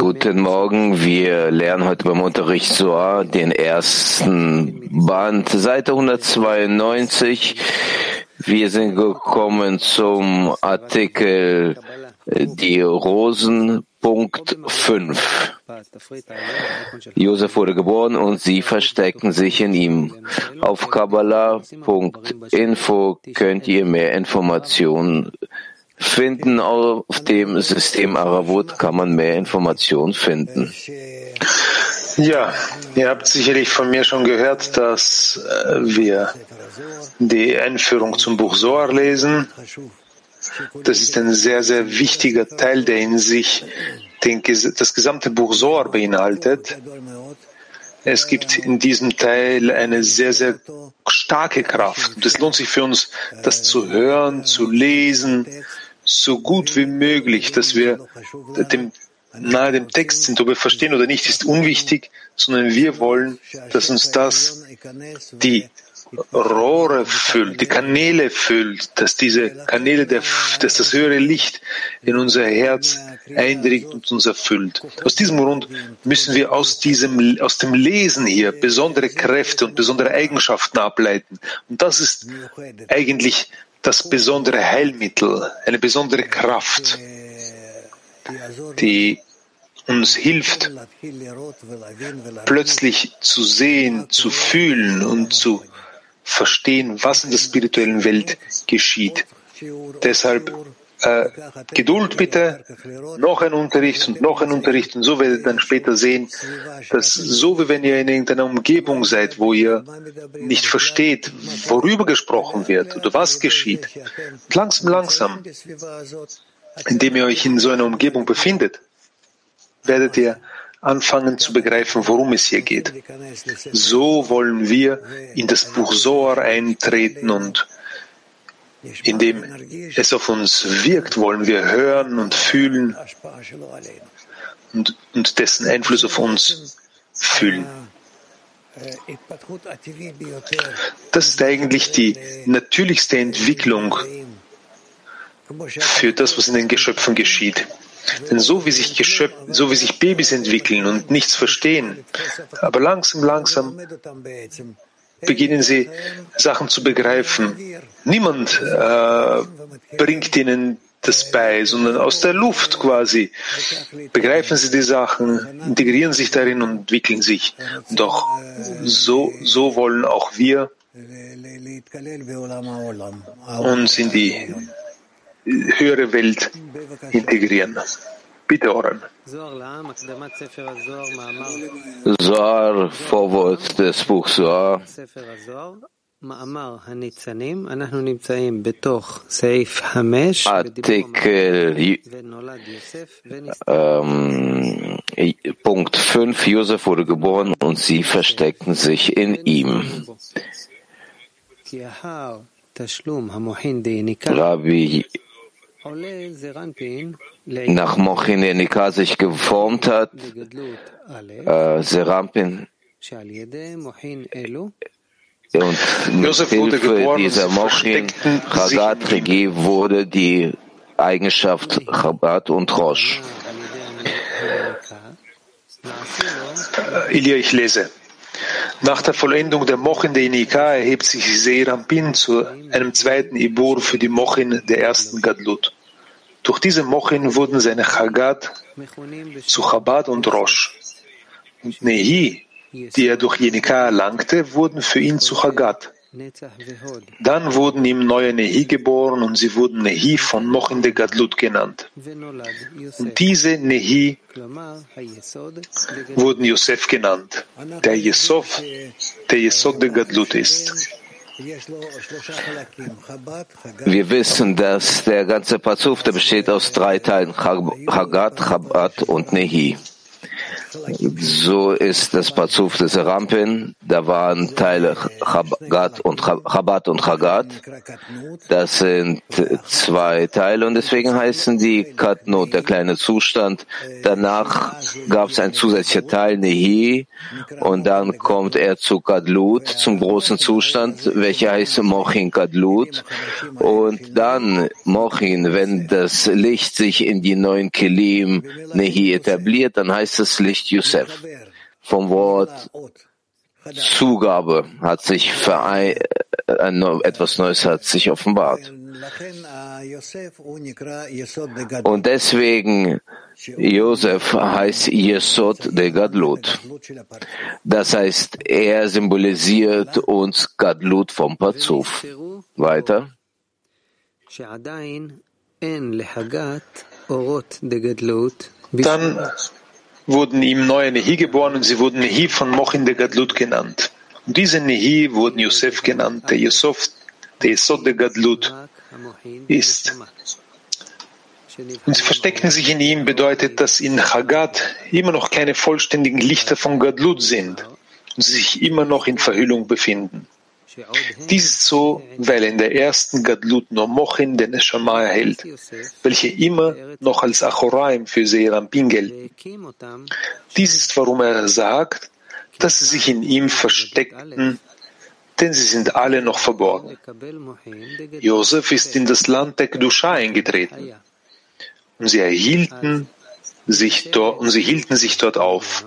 Guten Morgen, wir lernen heute beim Unterricht Zohar den ersten Band, Seite 192. Wir sind gekommen zum Artikel Die Rosen, Punkt 5. Josef wurde geboren und sie verstecken sich in ihm. Auf Kabbalah.info könnt ihr mehr Informationen finden. Auf dem System Aravut kann man mehr Informationen finden. Ja, ihr habt sicherlich von mir schon gehört, dass äh, wir die Einführung zum Buch Soar lesen. Das ist ein sehr, sehr wichtiger Teil, der in sich den, das gesamte Buch Soar beinhaltet. Es gibt in diesem Teil eine sehr, sehr starke Kraft. Es lohnt sich für uns, das zu hören, zu lesen, so gut wie möglich, dass wir dem, nahe dem Text sind. Ob wir verstehen oder nicht, ist unwichtig, sondern wir wollen, dass uns das die Rohre füllt, die Kanäle füllt, dass diese Kanäle, der, dass das höhere Licht in unser Herz eindringt und uns erfüllt. Aus diesem Grund müssen wir aus diesem, aus dem Lesen hier besondere Kräfte und besondere Eigenschaften ableiten. Und das ist eigentlich das besondere Heilmittel, eine besondere Kraft, die uns hilft, plötzlich zu sehen, zu fühlen und zu verstehen, was in der spirituellen Welt geschieht. Deshalb äh, Geduld bitte, noch ein Unterricht und noch ein Unterricht und so werdet ihr dann später sehen, dass so wie wenn ihr in irgendeiner Umgebung seid, wo ihr nicht versteht, worüber gesprochen wird oder was geschieht, und langsam, langsam, indem ihr euch in so einer Umgebung befindet, werdet ihr anfangen zu begreifen, worum es hier geht. So wollen wir in das Buch Zohar eintreten und indem es auf uns wirkt, wollen wir hören und fühlen und, und dessen Einfluss auf uns fühlen. Das ist eigentlich die natürlichste Entwicklung für das, was in den Geschöpfen geschieht. Denn so wie sich Geschöpf, so wie sich Babys entwickeln und nichts verstehen, aber langsam, langsam beginnen sie Sachen zu begreifen. Niemand äh, bringt ihnen das bei, sondern aus der Luft quasi begreifen sie die Sachen, integrieren sich darin und entwickeln sich. Doch so, so wollen auch wir uns in die höhere Welt integrieren. Bitte, Oren. Zohar, Vorwort des Buchs Zohar. Artikel ähm, Punkt 5 Josef wurde geboren und sie versteckten sich in ihm. Rabbi nach Mochin Enika sich geformt hat, äh, Serampin und mit Hilfe dieser Mochin Chagat Regi wurde die Eigenschaft Chabad und Rosh. Ilya, ich lese. Nach der Vollendung der Mochin der Inika erhebt sich Serampin zu einem zweiten Ibur für die Mochin der ersten Gadlut. Durch diese Mochin wurden seine Chagat zu Chabad und Rosh. Und Nehi, die er durch Jenika erlangte, wurden für ihn zu Chagat. Dann wurden ihm neue Nehi geboren und sie wurden Nehi von Mochin de Gadlut genannt. Und diese Nehi wurden Yosef genannt, der Yesov, der Yesod de Gadlut ist. Wir wissen, dass der ganze Pazuf, der besteht aus drei Teilen, Chagat, Chabad und Nehi. So ist das Pazuf des Rampin. Da waren Teile Chabad und Chabad und Chagat. Das sind zwei Teile und deswegen heißen die Katnot, der kleine Zustand. Danach gab es ein zusätzlicher Teil, Nehi, und dann kommt er zu Kadlut, zum großen Zustand, welcher heißt Mochin Kadlut. Und dann Mochin, wenn das Licht sich in die neuen Kelim Nehi etabliert, dann heißt das Licht Yosef. Vom Wort Zugabe hat sich verein, äh, etwas Neues hat sich offenbart. Und deswegen Josef heißt Yesod de Gadlut. Das heißt, er symbolisiert uns Gadlut vom Pazuf. Weiter. Dann wurden ihm neue Nehi geboren und sie wurden Nehi von Mochin de Gadlut genannt. Und diese Nehi wurden Yosef genannt. Der Yosef, der Yesod de Gadlut ist. Und sie verstecken sich in ihm bedeutet, dass in Chagat immer noch keine vollständigen Lichter von Gadlut sind und sie sich immer noch in Verhüllung befinden. Dies ist so, weil in der ersten Gadlut nur Mochin den Neshama erhält, welche immer noch als Achoraim für Seirampin gelten. Dies ist, warum er sagt, dass sie sich in ihm versteckten, denn sie sind alle noch verborgen. Josef ist in das Land der Kedusha eingetreten und sie erhielten sich dort, und sie hielten sich dort auf.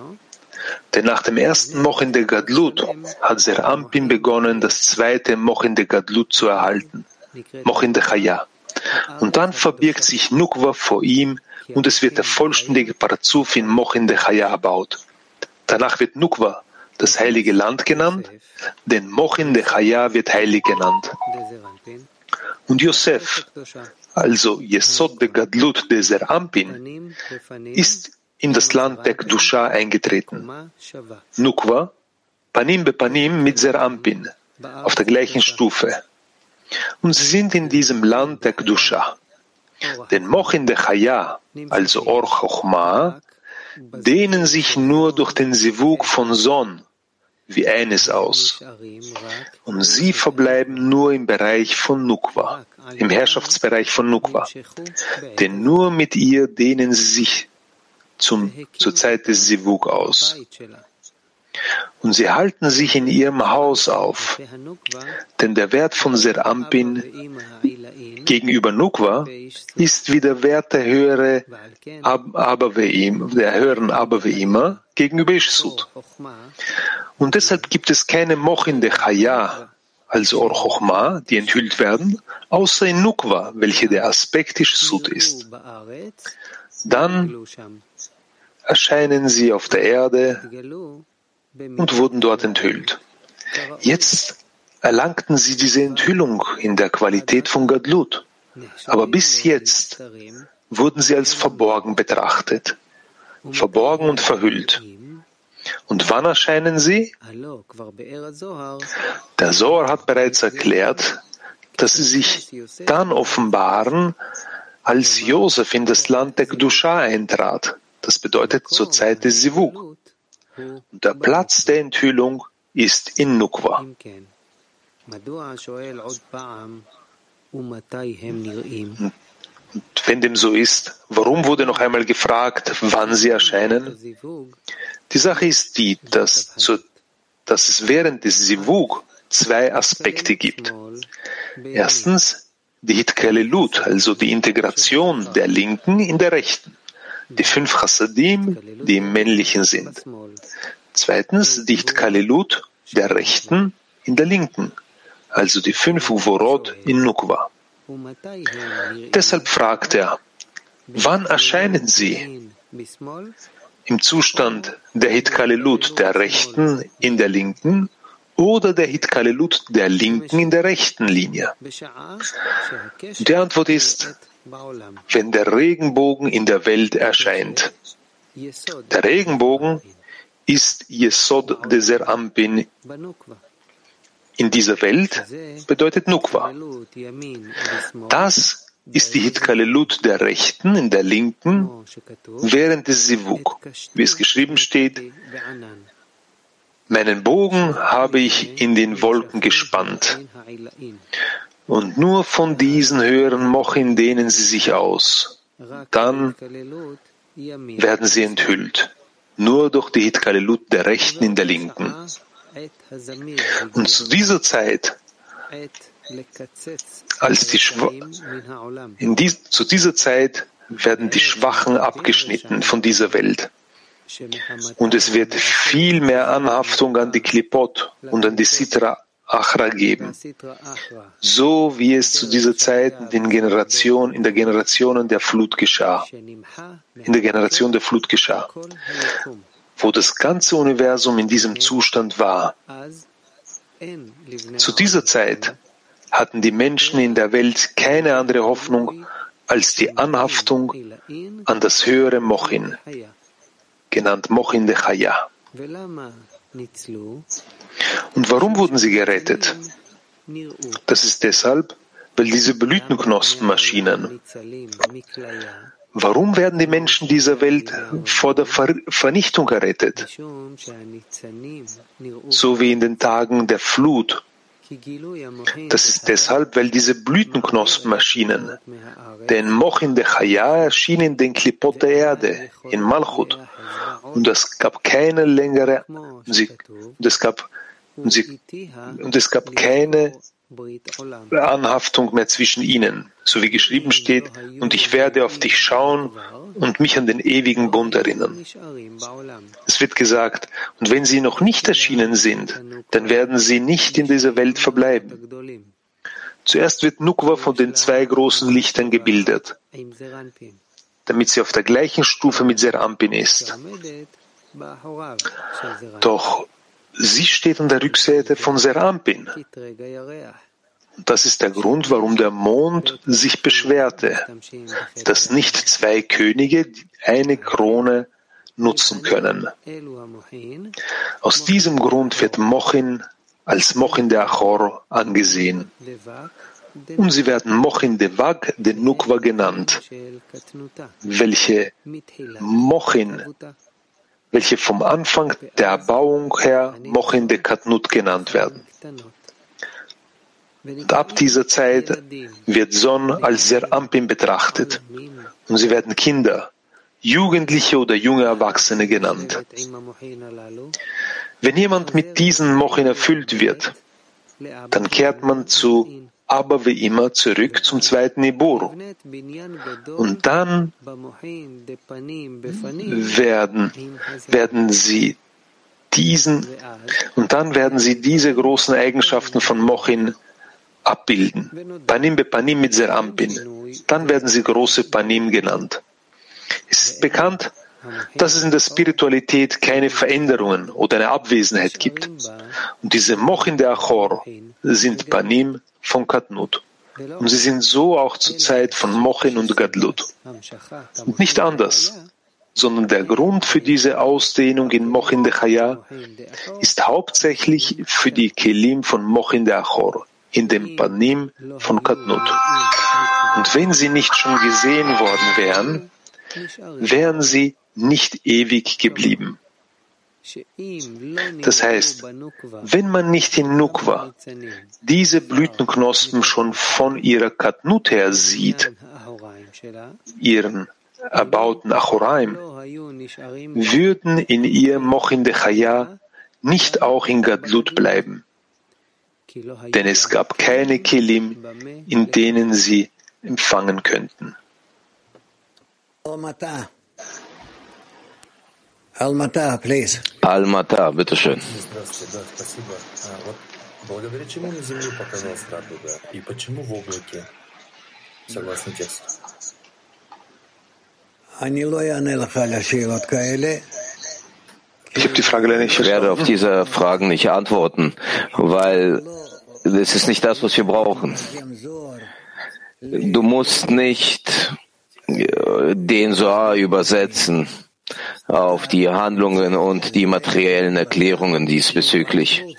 Denn nach dem ersten Moch in der Gadlut hat Serampin begonnen, das zweite Moch in der Gadlut zu erhalten, Moch in der Chaya. Und dann verbirgt sich Nukwa vor ihm und es wird der vollständige Parazuf in Moch in der Chaya erbaut. Danach wird Nukwa das heilige Land genannt, denn Moch in der Chaya wird heilig genannt. Und Yosef, also Yesod de Gadlut de Serampin, ist in das Land der Gdusha eingetreten. Nukwa, Panim be Panim mit Serampin, auf der gleichen Stufe. Und sie sind in diesem Land der Gdusha. Denn Mochin de Chaya, also Or Chochma, dehnen sich nur durch den Sivuk von Son wie eines aus. Und sie verbleiben nur im Bereich von Nukwa, im Herrschaftsbereich von Nukwa. Denn nur mit ihr dehnen sie sich zum, zur Zeit des Sivuk aus. Und sie halten sich in ihrem Haus auf, denn der Wert von Serampin gegenüber Nukwa ist wie der Wert der, höhere Abaveim, der höheren Abaveima gegenüber Ishsud. Und deshalb gibt es keine Mochin de Chaya, also Or Chochma, die enthüllt werden, außer in Nukwa, welche der Aspekt Ishsud ist. Dann erscheinen sie auf der Erde und wurden dort enthüllt. Jetzt erlangten sie diese Enthüllung in der Qualität von Gadlut. Aber bis jetzt wurden sie als verborgen betrachtet, verborgen und verhüllt. Und wann erscheinen sie? Der Zohar hat bereits erklärt, dass sie sich dann offenbaren, als Josef in das Land der Gdusha eintrat. Das bedeutet zur Zeit des Sivuk. Und der Platz der Enthüllung ist in Nukwa. Und wenn dem so ist, warum wurde noch einmal gefragt, wann sie erscheinen? Die Sache ist die, dass, zu, dass es während des Sivug zwei Aspekte gibt. Erstens die Hitkalelut, also die Integration der Linken in der Rechten die fünf Chassadim, die im Männlichen sind. Zweitens die Kalelut der Rechten in der Linken, also die fünf Uvorot in Nukwa. Deshalb fragt er, wann erscheinen sie? Im Zustand der Hitkalelut der Rechten in der Linken oder der Hitkalelut der Linken in der rechten Linie? Die Antwort ist wenn der Regenbogen in der Welt erscheint. Der Regenbogen ist Yesod de Serampin. In dieser Welt bedeutet Nukwa. Das ist die Hitkalelut der Rechten in der Linken während des Sivuk, wie es geschrieben steht, meinen Bogen habe ich in den Wolken gespannt. Und nur von diesen höheren Mochin dehnen sie sich aus. Dann werden sie enthüllt. Nur durch die Hitkalelut der Rechten in der Linken. Und zu dieser Zeit, als die Schwa dies, zu dieser Zeit werden die Schwachen abgeschnitten von dieser Welt. Und es wird viel mehr Anhaftung an die Klipot und an die Sitra Achra geben. So wie es zu dieser Zeit in, den Generation, in der Generation der Flut geschah. In der Generation der Flut geschah. Wo das ganze Universum in diesem Zustand war. Zu dieser Zeit hatten die Menschen in der Welt keine andere Hoffnung als die Anhaftung an das höhere Mochin, genannt Mochin de Chaya. Und warum wurden sie gerettet? Das ist deshalb, weil diese Blütenknospen erschienen. Warum werden die Menschen dieser Welt vor der Ver Vernichtung errettet? So wie in den Tagen der Flut. Das ist deshalb, weil diese Blütenknospen erschienen. Denn Mochin de Chaya erschien in den Klipot der Erde, in Malchut. Und es gab keine längere, und es gab, und, sie, und es gab keine Anhaftung mehr zwischen ihnen, so wie geschrieben steht, und ich werde auf dich schauen und mich an den ewigen Bund erinnern. Es wird gesagt, und wenn sie noch nicht erschienen sind, dann werden sie nicht in dieser Welt verbleiben. Zuerst wird Nukwa von den zwei großen Lichtern gebildet, damit sie auf der gleichen Stufe mit Serampin ist. Doch sie steht an der Rückseite von Serampin. Das ist der Grund, warum der Mond sich beschwerte, dass nicht zwei Könige eine Krone nutzen können. Aus diesem Grund wird Mochin als Mochin der Achor angesehen. Und sie werden Mochin de Wag de Nukwa genannt, welche Mochin, welche vom Anfang der Erbauung her Mochin de Katnut genannt werden. Und ab dieser Zeit wird Son als sehr Ampim betrachtet und sie werden Kinder, Jugendliche oder junge Erwachsene genannt. Wenn jemand mit diesen Mochin erfüllt wird, dann kehrt man zu aber wie immer zurück zum zweiten Ibur. Und dann werden, werden sie diesen, und dann werden sie diese großen Eigenschaften von Mochin abbilden. Panim be Panim mit Serampin. Dann werden sie große Panim genannt. Es ist bekannt, dass es in der Spiritualität keine Veränderungen oder eine Abwesenheit gibt. Und diese Mochin der Achor sind Panim von Katnut. Und sie sind so auch zur Zeit von Mochin und Gadlut. Und nicht anders, sondern der Grund für diese Ausdehnung in Mochin de Chaya ist hauptsächlich für die Kelim von Mochin de Achor in dem Panim von Katnut. Und wenn sie nicht schon gesehen worden wären, wären sie nicht ewig geblieben. Das heißt, wenn man nicht in Nukwa diese Blütenknospen schon von ihrer Katnut her sieht, ihren erbauten Achoraim, würden in ihr Mochin de Chaya nicht auch in Gadlut bleiben denn es gab keine Kelim, in denen sie empfangen könnten. Almata, please. Almata, bitteschön. Благодаря чему на земле показалась радуга и почему в облаке, согласно тексту? Ich habe die Frage leider nicht Ich werde auf diese Fragen nicht antworten, weil das ist nicht das, was wir brauchen. Du musst nicht äh, den Soar übersetzen auf die Handlungen und die materiellen Erklärungen diesbezüglich.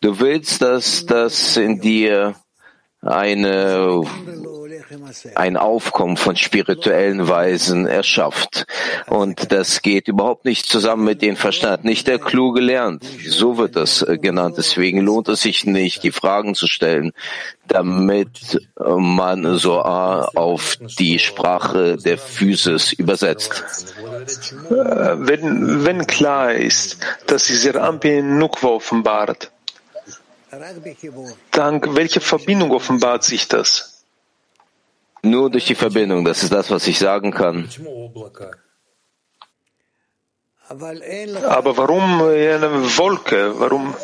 Du willst, dass das in dir eine ein Aufkommen von spirituellen Weisen erschafft. Und das geht überhaupt nicht zusammen mit dem Verstand. Nicht der Kluge lernt. So wird das äh, genannt. Deswegen lohnt es sich nicht, die Fragen zu stellen, damit man so auf die Sprache der Physis übersetzt. Äh, wenn, wenn klar ist, dass sich Serampi Nukwa offenbart, dank welcher Verbindung offenbart sich das? Nur durch die Verbindung, das ist das, was ich sagen kann. Aber warum eine Wolke? Warum?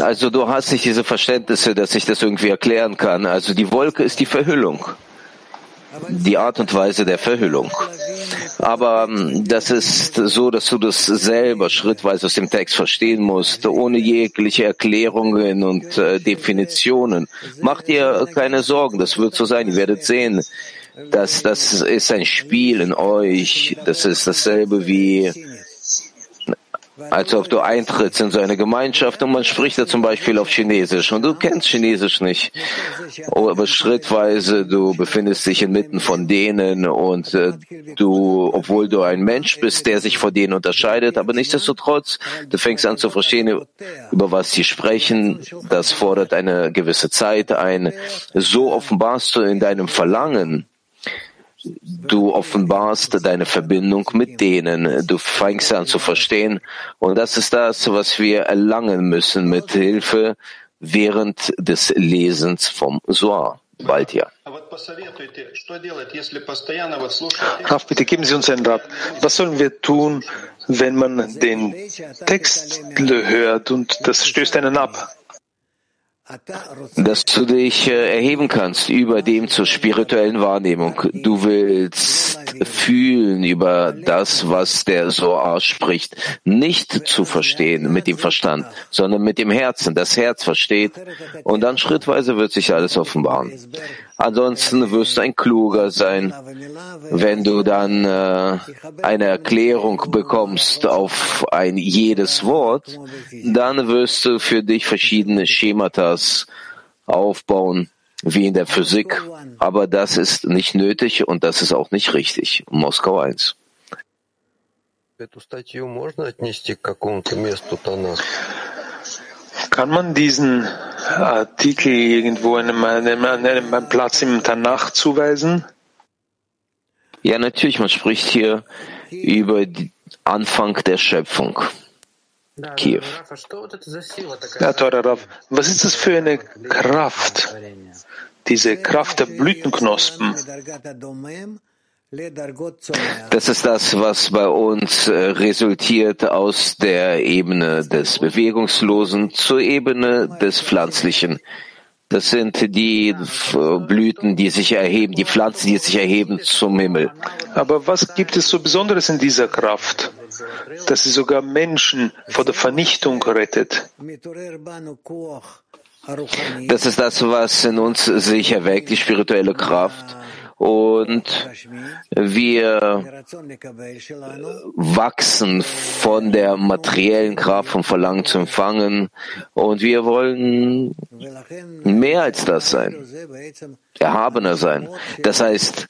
Also du hast nicht diese Verständnisse, dass ich das irgendwie erklären kann. Also die Wolke ist die Verhüllung die Art und Weise der Verhüllung. Aber ähm, das ist so, dass du das selber schrittweise aus dem Text verstehen musst, ohne jegliche Erklärungen und äh, Definitionen. Mach dir keine Sorgen, das wird so sein. Ihr werdet sehen, dass das ist ein Spiel in euch. Das ist dasselbe wie als ob du eintrittst in so eine Gemeinschaft und man spricht da zum Beispiel auf Chinesisch und du kennst Chinesisch nicht. Aber schrittweise, du befindest dich inmitten von denen und äh, du, obwohl du ein Mensch bist, der sich von denen unterscheidet, aber nichtsdestotrotz, du fängst an zu verstehen, über was sie sprechen. Das fordert eine gewisse Zeit ein. So offenbarst du in deinem Verlangen, Du offenbarst deine Verbindung mit denen. Du fängst an zu verstehen. Und das ist das, was wir erlangen müssen mit Hilfe während des Lesens vom Soar. Bald ja. Raf, bitte geben Sie uns einen Rat. Was sollen wir tun, wenn man den Text hört und das stößt einen ab? Dass du dich äh, erheben kannst über dem zur spirituellen Wahrnehmung. Du willst fühlen über das, was der Soar spricht, nicht zu verstehen mit dem Verstand, sondern mit dem Herzen. Das Herz versteht und dann schrittweise wird sich alles offenbaren. Ansonsten wirst du ein Kluger sein, wenn du dann äh, eine Erklärung bekommst auf ein jedes Wort, dann wirst du für dich verschiedene Schematas aufbauen, wie in der Physik. Aber das ist nicht nötig und das ist auch nicht richtig. Moskau 1. Kann man diesen Artikel irgendwo einem, einem, einem Platz im Tanach zuweisen? Ja, natürlich. Man spricht hier über den Anfang der Schöpfung. Kiew. Ja, Torarav, was ist das für eine Kraft? Diese Kraft der Blütenknospen. Das ist das, was bei uns äh, resultiert aus der Ebene des Bewegungslosen zur Ebene des Pflanzlichen. Das sind die Blüten, die sich erheben, die Pflanzen, die sich erheben zum Himmel. Aber was gibt es so Besonderes in dieser Kraft, dass sie sogar Menschen vor der Vernichtung rettet? Das ist das, was in uns sich erweckt, die spirituelle Kraft und wir wachsen von der materiellen Kraft vom Verlangen zu empfangen. Und wir wollen mehr als das sein, erhabener sein. Das heißt,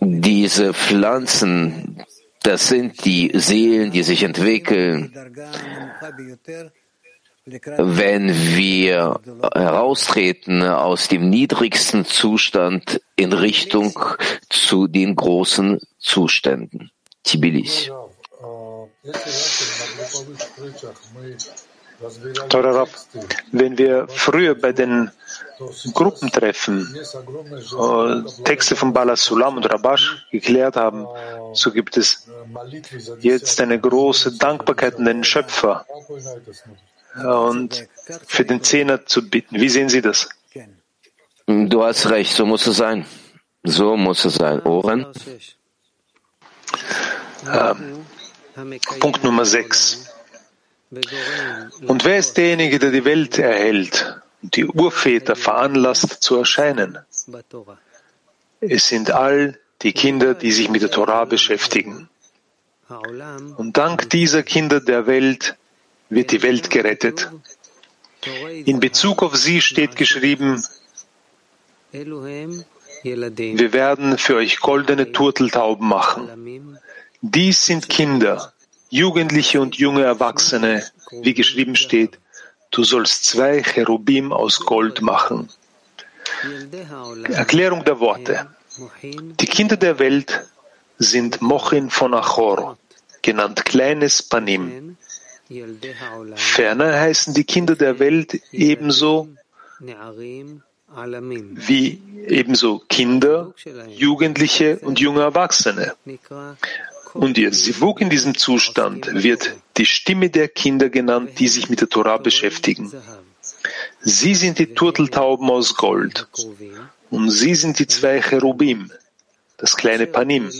diese Pflanzen, das sind die Seelen, die sich entwickeln wenn wir heraustreten aus dem niedrigsten Zustand in Richtung zu den großen Zuständen. Tbilisi. Wenn wir früher bei den Gruppentreffen äh, Texte von Bala Sulam und Rabash geklärt haben, so gibt es jetzt eine große Dankbarkeit an den Schöpfer und für den Zehner zu bitten. Wie sehen Sie das? Du hast recht, so muss es sein. So muss es sein. Ohren? Ähm, Punkt Nummer 6. Und wer ist derjenige, der die Welt erhält und die Urväter veranlasst zu erscheinen? Es sind all die Kinder, die sich mit der Torah beschäftigen. Und dank dieser Kinder der Welt wird die Welt gerettet. In Bezug auf sie steht geschrieben, Wir werden für euch goldene Turteltauben machen. Dies sind Kinder, Jugendliche und junge Erwachsene, wie geschrieben steht, du sollst zwei Cherubim aus Gold machen. Erklärung der Worte. Die Kinder der Welt sind Mochin von Achor, genannt kleines Panim. Ferner heißen die Kinder der Welt ebenso wie ebenso Kinder, Jugendliche und junge Erwachsene. Und ihr Sivuk in diesem Zustand wird die Stimme der Kinder genannt, die sich mit der Torah beschäftigen. Sie sind die Turteltauben aus Gold und sie sind die zwei Cherubim, das kleine Panim,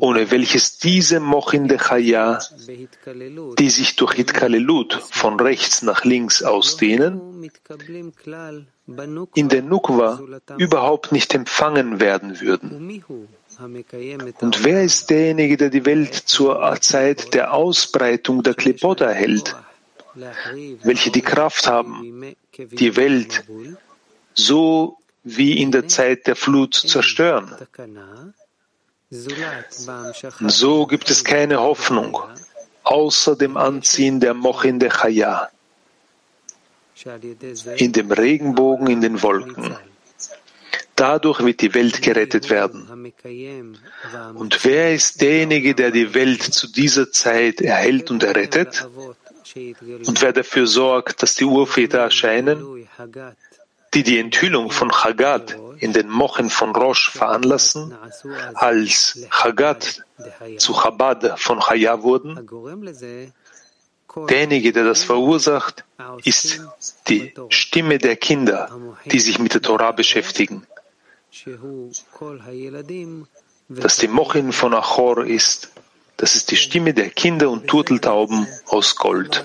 ohne welches diese Mochin de Chaya, die sich durch Hitkalelut von rechts nach links ausdehnen, in der Nukwa überhaupt nicht empfangen werden würden. Und wer ist derjenige, der die Welt zur Zeit der Ausbreitung der Klepot erhält, welche die Kraft haben, die Welt so wie in der Zeit der Flut zu zerstören? So gibt es keine Hoffnung, außer dem Anziehen der Mochin de Chaya, in dem Regenbogen in den Wolken. Dadurch wird die Welt gerettet werden. Und wer ist derjenige, der die Welt zu dieser Zeit erhält und errettet? Und wer dafür sorgt, dass die Urväter erscheinen, die die Enthüllung von Chagat in den Mochen von Rosh veranlassen, als Chagat zu Chabad von Chaya wurden? Derjenige, der das verursacht, ist die Stimme der Kinder, die sich mit der Torah beschäftigen. Dass die Mochin von Achor ist, das ist die Stimme der Kinder und Turteltauben aus Gold.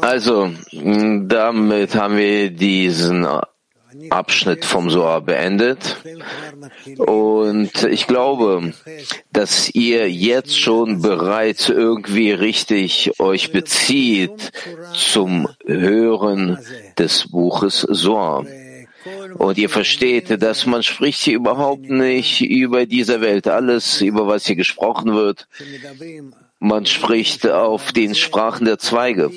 Also, damit haben wir diesen Abschnitt vom Soar beendet. Und ich glaube, dass ihr jetzt schon bereits irgendwie richtig euch bezieht zum Hören des Buches Soar. Und ihr versteht, dass man spricht hier überhaupt nicht über diese Welt. Alles, über was hier gesprochen wird, man spricht auf den Sprachen der Zweige.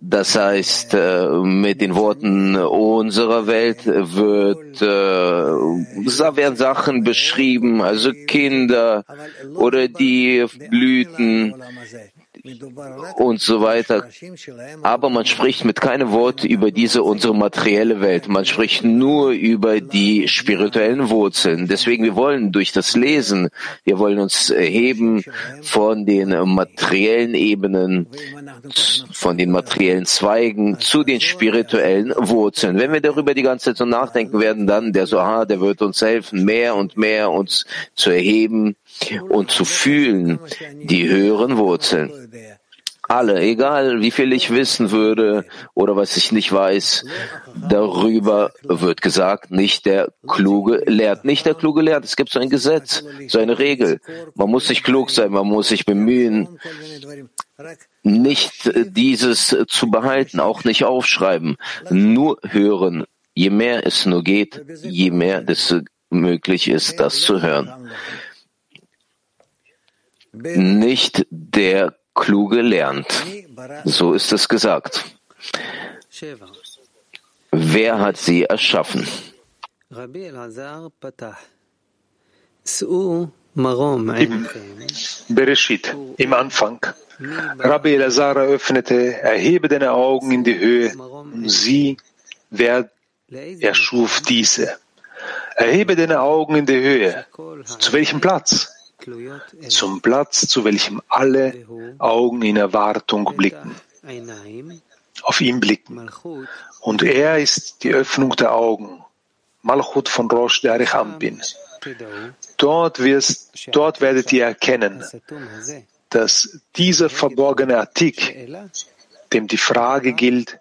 Das heißt, äh, mit den Worten unserer Welt wird, äh, werden Sachen beschrieben, also Kinder oder die Blüten, und so weiter. Aber man spricht mit keinem Wort über diese unsere materielle Welt. Man spricht nur über die spirituellen Wurzeln. Deswegen, wir wollen durch das Lesen, wir wollen uns heben von den materiellen Ebenen, von den materiellen Zweigen zu den spirituellen Wurzeln. Wenn wir darüber die ganze Zeit so nachdenken werden, dann der Sohar, der wird uns helfen, mehr und mehr uns zu erheben und zu fühlen die höheren Wurzeln. Alle, egal wie viel ich wissen würde oder was ich nicht weiß, darüber wird gesagt, nicht der Kluge lehrt. Nicht der Kluge lehrt. Es gibt so ein Gesetz, so eine Regel. Man muss sich klug sein, man muss sich bemühen, nicht dieses zu behalten, auch nicht aufschreiben, nur hören. Je mehr es nur geht, je mehr es möglich ist, das zu hören. Nicht der Kluge lernt. So ist es gesagt. Wer hat sie erschaffen? Im Bereshit, im Anfang. Rabbi Elazar eröffnete, erhebe deine Augen in die Höhe und sieh, wer erschuf diese. Erhebe deine Augen in die Höhe. Zu welchem Platz? Zum Platz, zu welchem alle Augen in Erwartung blicken, auf ihn blicken. Und er ist die Öffnung der Augen, Malchut von Rosh der Ampin. Dort, wirst, dort werdet ihr erkennen, dass dieser verborgene Artik, dem die Frage gilt,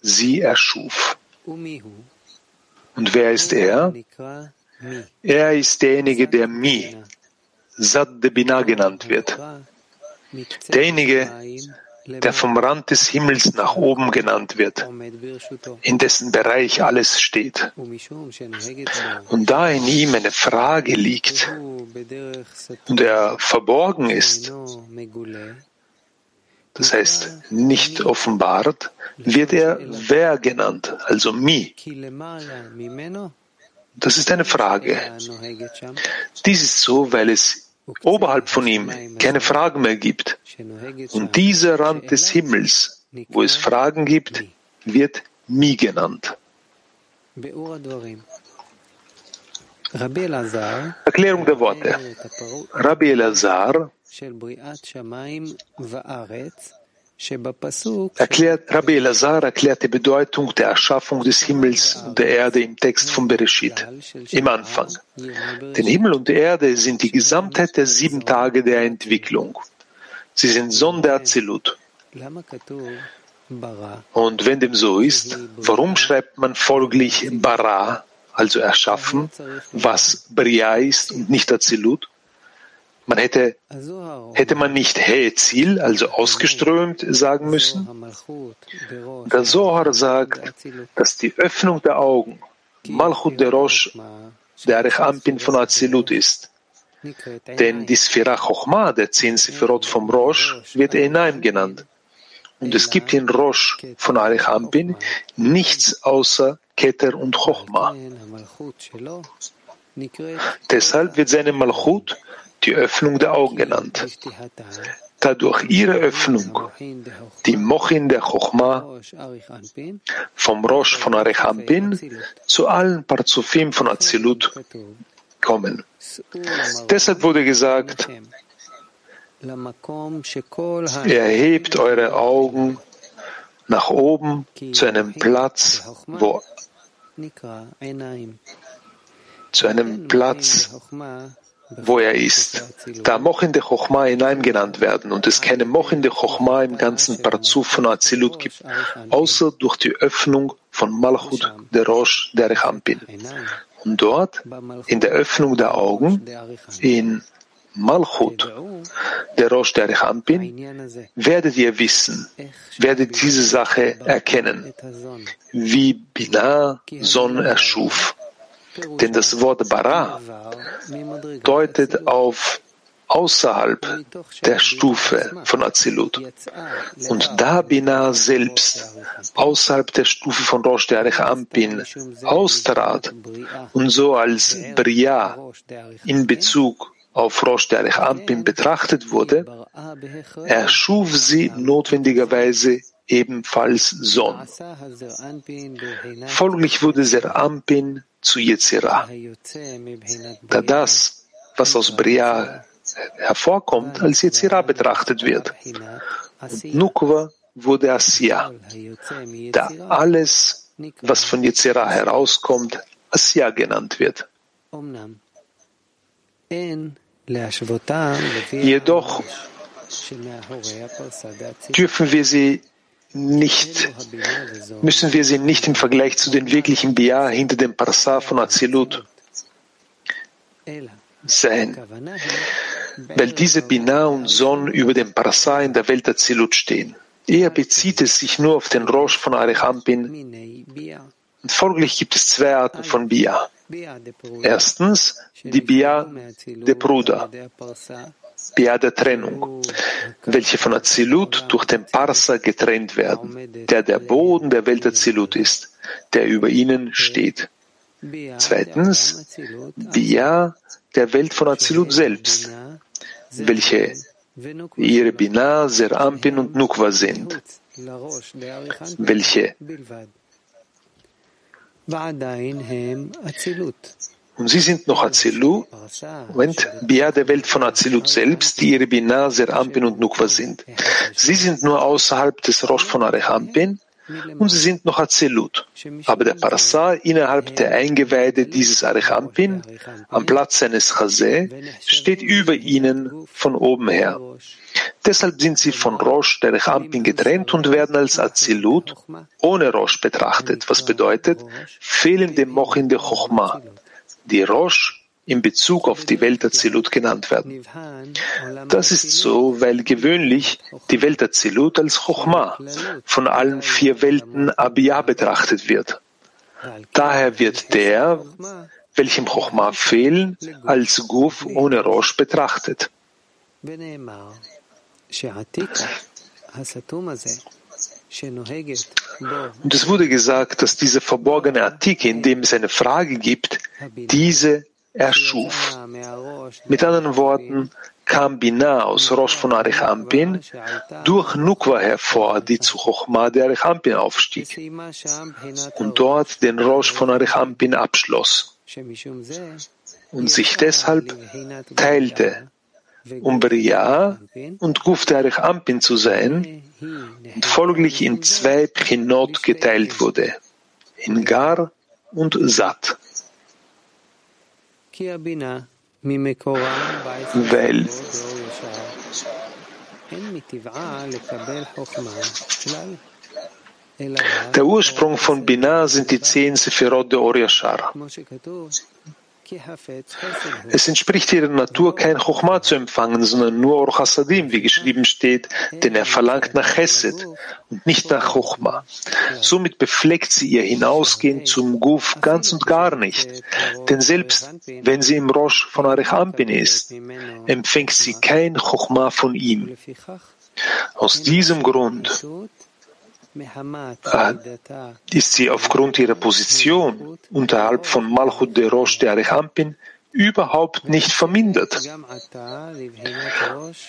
sie erschuf. Und wer ist er? Er ist derjenige, der Mi, Sad de genannt wird. Derjenige, der vom Rand des Himmels nach oben genannt wird, in dessen Bereich alles steht. Und da in ihm eine Frage liegt und er verborgen ist, das heißt nicht offenbart, wird er wer genannt, also Mi. Das ist eine Frage. Dies ist so, weil es oberhalb von ihm keine Fragen mehr gibt. Und dieser Rand des Himmels, wo es Fragen gibt, wird Mi genannt. Erklärung der Worte. Rabbi Elazar Erklärt, Rabbi Elazar erklärt die Bedeutung der Erschaffung des Himmels und der Erde im Text von Bereshit, im Anfang. Denn Himmel und Erde sind die Gesamtheit der sieben Tage der Entwicklung. Sie sind Sohn der Azilut. Und wenn dem so ist, warum schreibt man folglich Bara, also erschaffen, was Bria ist und nicht Azilut? Man hätte, hätte man nicht He'ezil, also ausgeströmt, sagen müssen? Der Zohar sagt, dass die Öffnung der Augen, Malchut der Rosh, der Arechampin von Azilut ist. Denn die Sphira Chochma, der zehn Sephirot vom Rosh, wird Enaim genannt. Und es gibt in Rosh von Arechampin nichts außer Keter und Chochma. Deshalb wird seine Malchut die Öffnung der Augen genannt. Da durch ihre Öffnung die Mochin der Chochma vom Rosh von Arechampin zu allen Parzufim von Azilut kommen. Deshalb wurde gesagt, erhebt eure Augen nach oben zu einem Platz, wo zu einem Platz, wo er ist. Da Mochin de Chochma hinein genannt werden und es keine Mochin de Chochma im ganzen Parzuf von Azilut gibt, außer durch die Öffnung von Malchut der Rosh der Rechampin. Und dort, in der Öffnung der Augen, in Malchut, der Rosh der Rechampin, werdet ihr wissen, werdet diese Sache erkennen, wie Binah Son erschuf. Denn das Wort Bara deutet auf außerhalb der Stufe von Azilut. Und da Binah selbst außerhalb der Stufe von Rosh Derech Ampin austrat und so als Bria in Bezug auf Rosh Derech Ampin betrachtet wurde, erschuf sie notwendigerweise ebenfalls Sohn. Folglich wurde Ser Ampin zu Yetzirah. Da das, was aus Bria hervorkommt, als Yetzirah betrachtet wird. Und Nukwa wurde Asya. Da alles, was von Yetzirah herauskommt, Asya genannt wird. Jedoch dürfen wir sie nicht, müssen wir sie nicht im Vergleich zu den wirklichen Bia hinter dem Parsa von Azilut sehen, weil diese Bina und Son über dem Parsa in der Welt Azilut stehen. Eher bezieht es sich nur auf den Rosh von Arechampin. Und folglich gibt es zwei Arten von Bia. Erstens die Bia der Bruder, Bia der Trennung, welche von Azilut durch den Parsa getrennt werden, der der Boden der Welt Azilut ist, der über ihnen steht. Zweitens, Bia der Welt von Azilut selbst, welche ihre Binah, Serampin und Nukwa sind, welche und sie sind noch Azilu, Moment, Bia der Welt von Azilut selbst, die ihre Binah, Serampin und Nukwa sind. Sie sind nur außerhalb des Rosh von Arechampin und sie sind noch Azilut. Aber der Parasa innerhalb der Eingeweide dieses Arechampin, am Platz seines Chazé, steht über ihnen von oben her. Deshalb sind sie von Rosh der Arechampin getrennt und werden als Azilut ohne Rosh betrachtet, was bedeutet fehlende Mochin der Chochma die Rosh in Bezug auf die Welt Azilut genannt werden. Das ist so, weil gewöhnlich die Welt Azilut als Chochma von allen vier Welten Abiyah betrachtet wird. Daher wird der, welchem Chochma fehlen, als Guf ohne Rosh betrachtet. Und es wurde gesagt, dass diese verborgene Artikel, in dem es eine Frage gibt, diese erschuf. Mit anderen Worten, kam Binah aus Rosh von Arichampin durch Nukwa hervor, die zu Chochma der Arichampin aufstieg und dort den Rosh von Arichampin abschloss und sich deshalb teilte um Bria und Guf Derech Ampin zu sein folglich in zwei Pchinot geteilt wurde, in Gar und Sat. Weil der Ursprung von Binah sind die zehn Sephirot der Oriashar. Es entspricht ihrer Natur, kein Chochma zu empfangen, sondern nur Or Hasadim, wie geschrieben steht, denn er verlangt nach Chesed und nicht nach Chochma. Somit befleckt sie ihr Hinausgehen zum Guf ganz und gar nicht. Denn selbst wenn sie im Rosh von Arechampin ist, empfängt sie kein Chochma von ihm. Aus diesem Grund ist sie aufgrund ihrer Position unterhalb von Malchut de Rosh der Arechampin überhaupt nicht vermindert.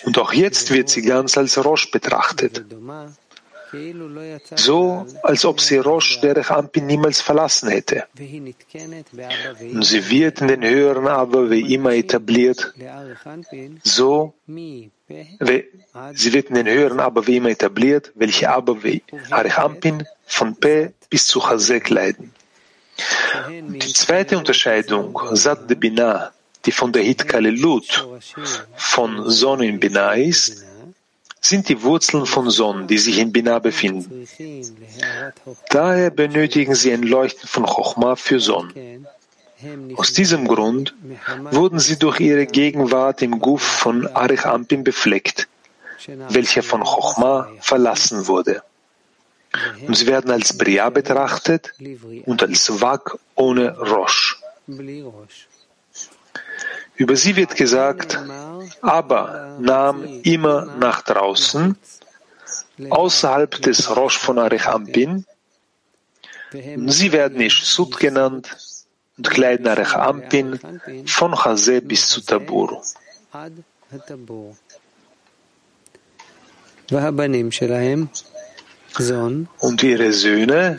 Und auch jetzt wird sie ganz als Rosh betrachtet so als ob sie Rosh Derech Ampin niemals verlassen hätte. Und sie wird in den höheren aber wie immer etabliert, so sie wird in den höheren aber wie immer etabliert, welche aber wie Arech Ampin von P bis zu Chazek leiden. Die zweite Unterscheidung, Sat de Binah, die von der Hit Kalelut von Sonne in Binah ist, sind die Wurzeln von Sonnen, die sich in Binah befinden. Daher benötigen sie ein Leuchten von Chochma für Sonnen. Aus diesem Grund wurden sie durch ihre Gegenwart im Guf von Arich Ampin befleckt, welcher von Chochma verlassen wurde. Und sie werden als Bria betrachtet und als Wak ohne Rosh. Über sie wird gesagt, aber nahm immer nach draußen, außerhalb des Rosh von Arechampin. Sie werden Ishsut genannt und kleiden Arechampin von Chazeh bis zu Tabur. Und ihre Söhne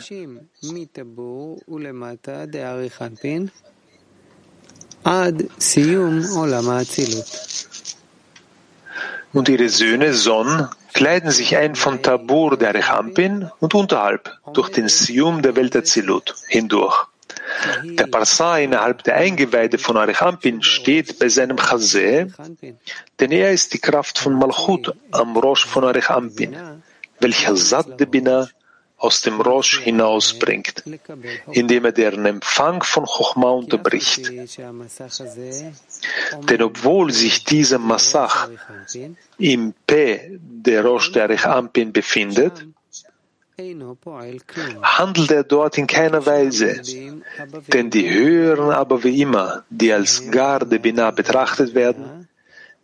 und ihre Söhne Son kleiden sich ein von Tabur der Rechampin und unterhalb durch den Sium der Welt der Zilut hindurch. Der Parsa innerhalb der Eingeweide von Arechampin steht bei seinem Chazeh, denn er ist die Kraft von Malchut am Rosh von Arechampin, welcher Sad de Bina aus dem Rosh hinausbringt, indem er deren Empfang von Chochma unterbricht. Denn obwohl sich dieser Massach im P der Rosh der Ampin befindet, handelt er dort in keiner Weise, denn die höheren aber wie immer, die als Garde Binah betrachtet werden,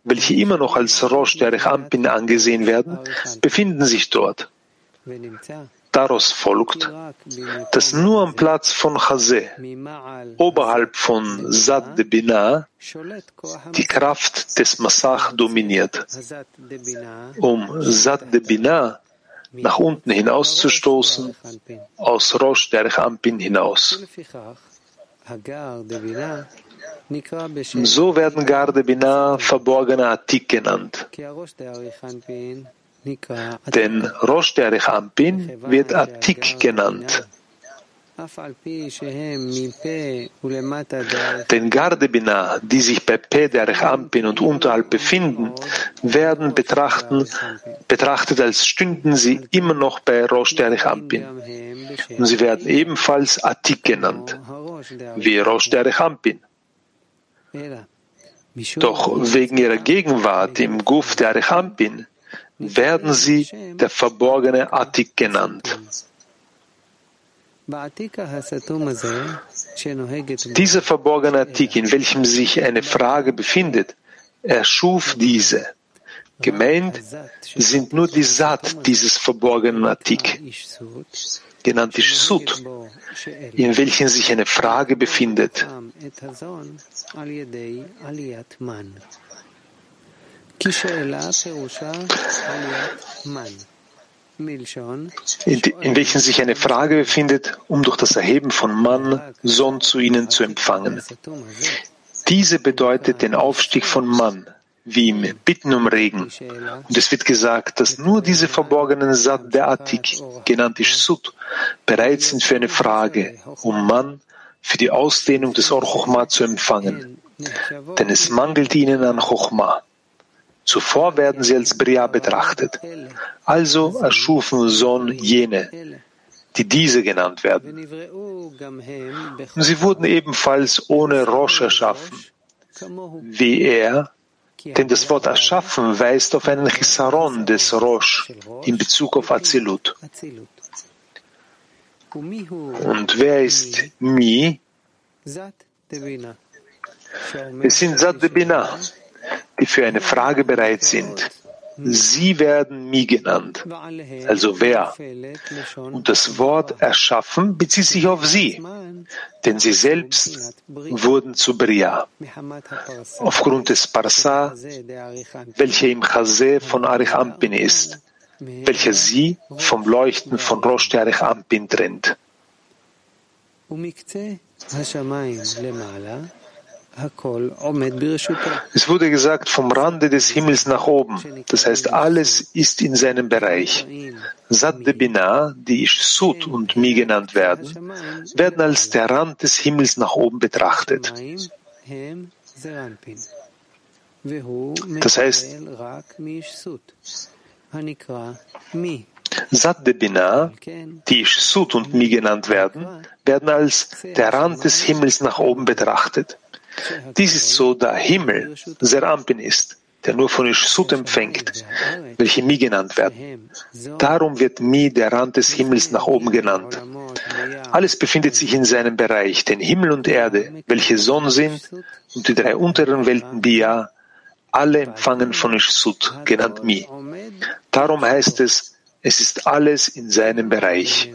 welche immer noch als Rosh der Ampin angesehen werden, befinden sich dort. Daraus folgt, dass nur am Platz von Chazeh, oberhalb von Sad de Binah, die Kraft des Massach dominiert. Um Sad de Binah nach unten hinauszustoßen, aus Rosh der Ampin hinaus. So werden Garde Binah verborgene Atik genannt. Denn Rosh der Ampin wird Atik genannt. Denn Gardebina, die sich bei P der Ampin und unterhalb befinden, werden betrachtet, als stünden sie immer noch bei Rosh der Ampin. Und sie werden ebenfalls Atik genannt, wie Rosh der Ampin. Doch wegen ihrer Gegenwart im Guf der Arechampin werden sie der verborgene Attik genannt. Dieser verborgene Attik, in welchem sich eine Frage befindet, erschuf diese. Gemeint sind nur die Saat dieses verborgenen Attik, genannt Ishsut, in welchem sich eine Frage befindet. In, welchen sich eine Frage befindet, um durch das Erheben von Mann Sohn zu ihnen zu empfangen. Diese bedeutet den Aufstieg von Mann, wie im Bitten um Regen. Und es wird gesagt, dass nur diese verborgenen Sat der Attik, genannt Ishsut, bereit sind für eine Frage, um Mann für die Ausdehnung des Or Chochma zu empfangen. Denn es mangelt ihnen an Chochma. Zuvor werden sie als Bria betrachtet. Also erschufen Sohn jene, die diese genannt werden. Und sie wurden ebenfalls ohne Rosh erschaffen, wie er, denn das Wort erschaffen weist auf einen Chisaron des Rosh in Bezug auf Azilut. Und wer ist Mi? Es sind Zad de Binah, die für eine Frage bereit sind. Sie werden Mi genannt, also wer. Und das Wort erschaffen bezieht sich auf sie, denn sie selbst wurden zu Bria. Aufgrund des Parsa, welcher im Chazé von Arich Ampin ist, welcher sie vom Leuchten von Rosh Arich Ampin trennt. Es wurde gesagt, vom Rande des Himmels nach oben. Das heißt, alles ist in seinem Bereich. Sad de Binah, die Sud und Mi genannt werden, werden als der Rand des Himmels nach oben betrachtet. Das heißt, Sad de Binah, die Sud und Mi genannt werden, werden als der Rand des Himmels nach oben betrachtet. Dies ist so, da Himmel Serampin ist, der nur von Ishsut empfängt, welche Mi genannt werden. Darum wird Mi der Rand des Himmels nach oben genannt. Alles befindet sich in seinem Bereich, denn Himmel und Erde, welche Sonne sind, und die drei unteren Welten Bia, alle empfangen von Ishsut, genannt Mi. Darum heißt es, es ist alles in seinem Bereich.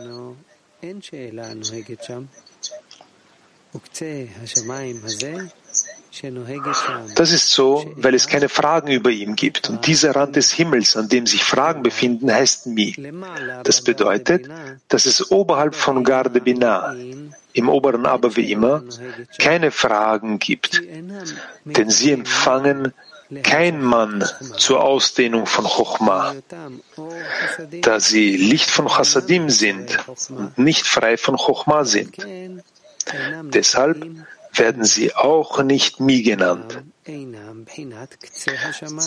Das ist so, weil es keine Fragen über ihm gibt. Und dieser Rand des Himmels, an dem sich Fragen befinden, heißt Mi. Das bedeutet, dass es oberhalb von Garde Binah, im oberen aber wie immer, keine Fragen gibt. Denn sie empfangen kein Mann zur Ausdehnung von Chochma, da sie Licht von Chassadim sind und nicht frei von Chochma sind. Deshalb werden sie auch nicht Mi genannt,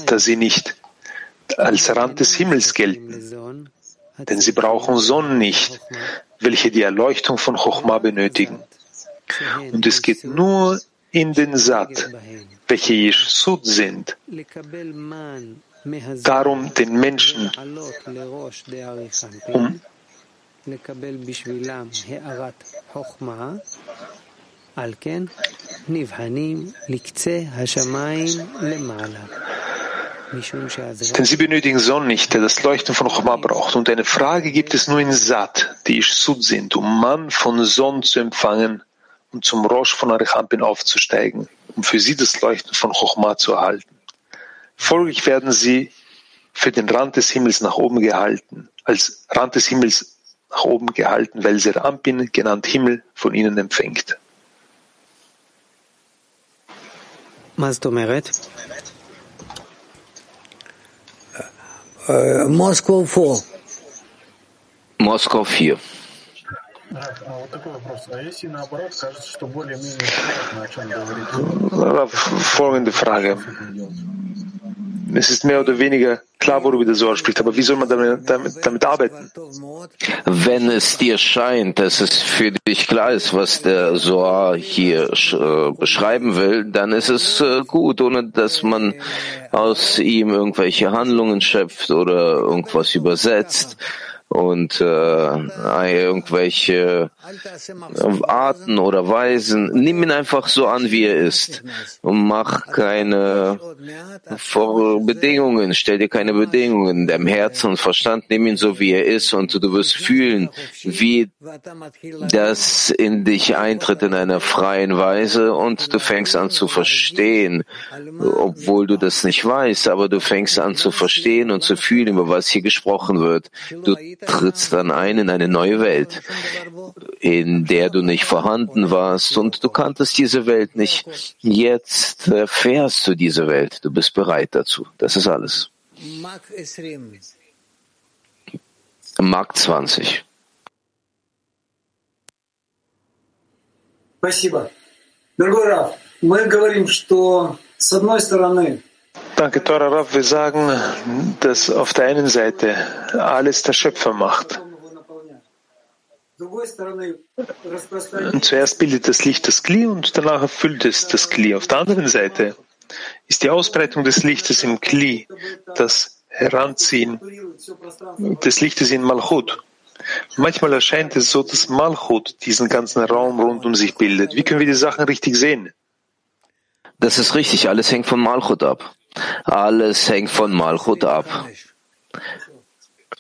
da sie nicht als Rand des Himmels gelten, denn sie brauchen Sonnen nicht, welche die Erleuchtung von Chochma benötigen. Und es geht nur in den Sat, welche Yeshsud sind, darum den Menschen, um denn sie benötigen Sonne nicht, der das Leuchten von Choma braucht. Und eine Frage gibt es nur in Sat, die Ishsud sind, um Mann von Sonne zu empfangen und zum Rosh von Arichampin aufzusteigen, um für sie das Leuchten von Chochma zu erhalten. Folglich werden sie für den Rand des Himmels nach oben gehalten, als Rand des Himmels nach oben gehalten, weil sie Rampin, genannt Himmel, von ihnen empfängt. Masdomeret. Äh, Moskau 4. Moskau 4. Folgende Frage. Es ist mehr oder weniger klar, worüber der Zohar spricht, aber wie soll man damit, damit, damit arbeiten? Wenn es dir scheint, dass es für dich klar ist, was der Zohar hier äh, beschreiben will, dann ist es äh, gut, ohne dass man aus ihm irgendwelche Handlungen schöpft oder irgendwas übersetzt und äh, irgendwelche Arten oder Weisen. Nimm ihn einfach so an, wie er ist und mach keine Bedingungen, stell dir keine Bedingungen. In deinem Herzen und Verstand nimm ihn so, wie er ist und du wirst fühlen, wie das in dich eintritt in einer freien Weise und du fängst an zu verstehen, obwohl du das nicht weißt, aber du fängst an zu verstehen und zu fühlen, über was hier gesprochen wird. Du trittst dann ein in eine neue Welt, in der du nicht vorhanden warst und du kanntest diese Welt nicht. Jetzt erfährst du diese Welt. Du bist bereit dazu. Das ist alles. Mark 20. Спасибо. Дорогой Раф, мы говорим, что с одной стороны Danke, Tora Rav. Wir sagen, dass auf der einen Seite alles der Schöpfer macht. Und zuerst bildet das Licht das Kli und danach erfüllt es das Kli. Auf der anderen Seite ist die Ausbreitung des Lichtes im Kli, das Heranziehen des Lichtes in Malchut. Manchmal erscheint es so, dass Malchut diesen ganzen Raum rund um sich bildet. Wie können wir die Sachen richtig sehen? Das ist richtig. Alles hängt von Malchut ab. Alles hängt von Malchut ab.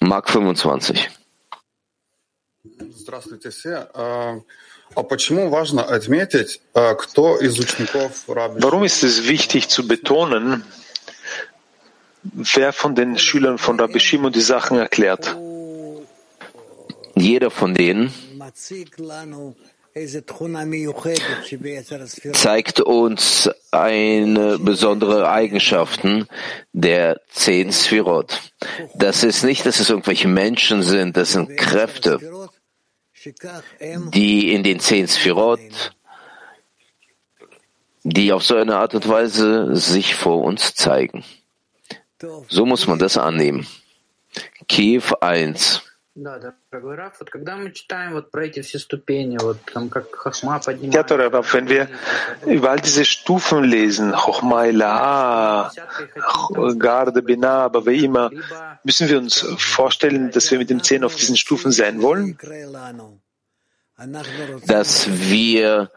Mark 25. Здравствуйте все. А почему важно отметить, кто из учеников Раби Warum ist es wichtig zu betonen, wer von den Schülern von Rabbi Shimon die Sachen erklärt? Jeder von denen zeigt uns eine besondere Eigenschaften der zehn Sphirot. Das ist nicht, dass es irgendwelche Menschen sind, das sind Kräfte, die in den zehn Sphirot, die auf so eine Art und Weise sich vor uns zeigen. So muss man das annehmen. Kiew 1. Ja, Torah, wenn wir über all diese Stufen lesen, Garde Binah, aber immer, müssen wir uns vorstellen, dass wir mit dem Zehn auf diesen Stufen sein wollen? Dass wir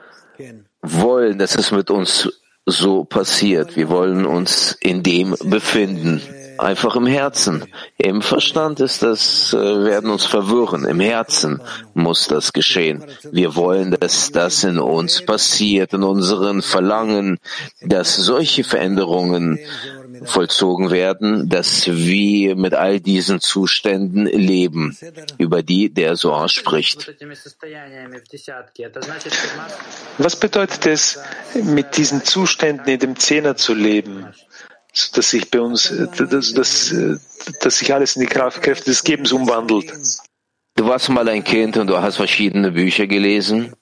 wollen, dass es mit uns so passiert. Wir wollen uns in dem befinden. Einfach im Herzen. Im Verstand ist das, äh, werden uns verwirren. Im Herzen muss das geschehen. Wir wollen, dass das in uns passiert, in unseren Verlangen, dass solche Veränderungen vollzogen werden, dass wir mit all diesen Zuständen leben, über die der Soar spricht. Was bedeutet es, mit diesen Zuständen in dem Zehner zu leben? Dass sich bei uns, dass, dass, dass sich alles in die Kräfte des Gebens umwandelt. Du warst mal ein Kind und du hast verschiedene Bücher gelesen.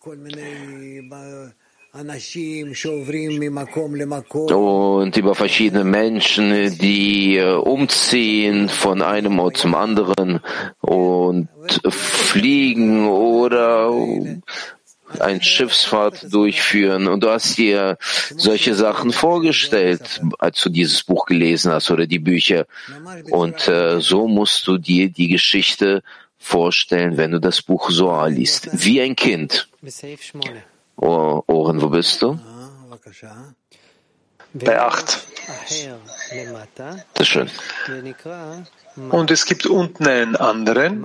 Und über verschiedene Menschen, die äh, umziehen von einem Ort zum anderen und fliegen oder eine Schiffsfahrt durchführen. Und du hast dir solche Sachen vorgestellt, als du dieses Buch gelesen hast oder die Bücher. Und äh, so musst du dir die Geschichte vorstellen, wenn du das Buch Soa liest. Wie ein Kind. Oh, Ohren, wo bist du? Bei acht. Das ist schön. Und es gibt unten einen anderen,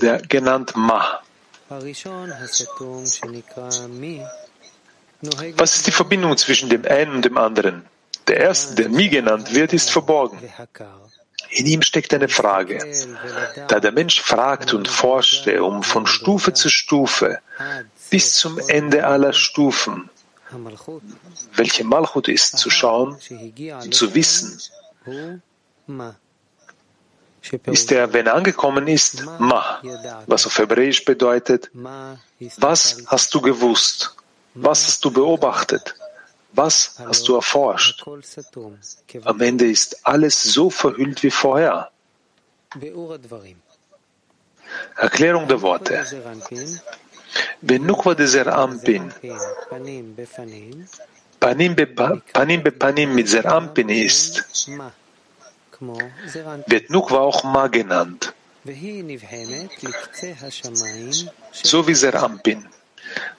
der genannt Ma. Was ist die Verbindung zwischen dem einen und dem anderen? Der erste, der Mi genannt wird, ist verborgen. In ihm steckt eine Frage. Da der Mensch fragt und forschte, um von Stufe zu Stufe bis zum Ende aller Stufen, welche Malchut ist, zu schauen und zu wissen, ist er, wenn er angekommen ist, Ma, was auf Hebräisch bedeutet, was hast du gewusst? Was hast du beobachtet? Was hast du erforscht? Am Ende ist alles so verhüllt wie vorher. Erklärung der Worte. Wenn Nukwa de Serampin Panim be Panim, be Panim mit Serampin ist, wird Nukwa auch Ma genannt, so wie Serampin.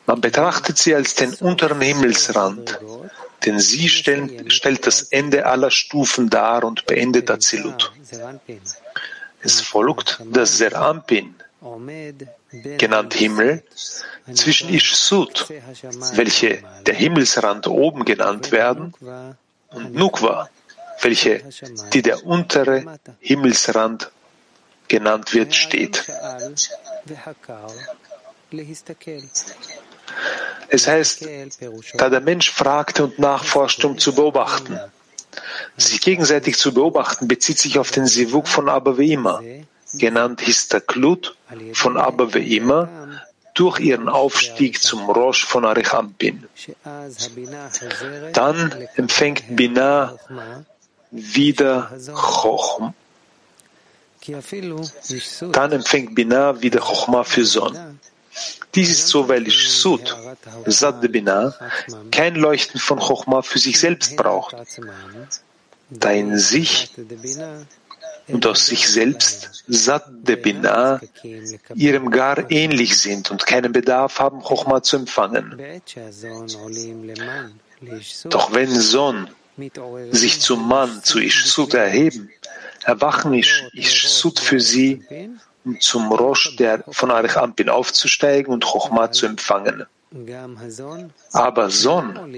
Man betrachtet sie als den unteren Himmelsrand, denn sie stellt, stellt das Ende aller Stufen dar und beendet Azilut. Es folgt, dass Serampin, genannt Himmel, zwischen Ishsut, welche der Himmelsrand oben genannt werden, und Nukwa, welche die der untere Himmelsrand genannt wird, steht. Es heißt, da der Mensch fragte und nachforschte, um zu beobachten. Sich gegenseitig zu beobachten bezieht sich auf den Sivuk von Abba Veima, genannt Histaklut von Abba Veima, durch ihren Aufstieg zum Rosh von Arichampin. Dann empfängt Binah wieder Chochma. Dann empfängt Binah wieder Chochma für Son. Dies ist so, weil ich Sud, Sad de Binah, kein Leuchten von Chochma für sich selbst braucht, da in sich und aus sich selbst Sad de Binah ihrem Gar ähnlich sind und keinen Bedarf haben, Chochma zu empfangen. Doch wenn Son sich zum Mann, zu Ishsut erheben, erwachen Ishsut für sie um zum Rosh der von Arich Ampin aufzusteigen und Chochma zu empfangen. Aber Son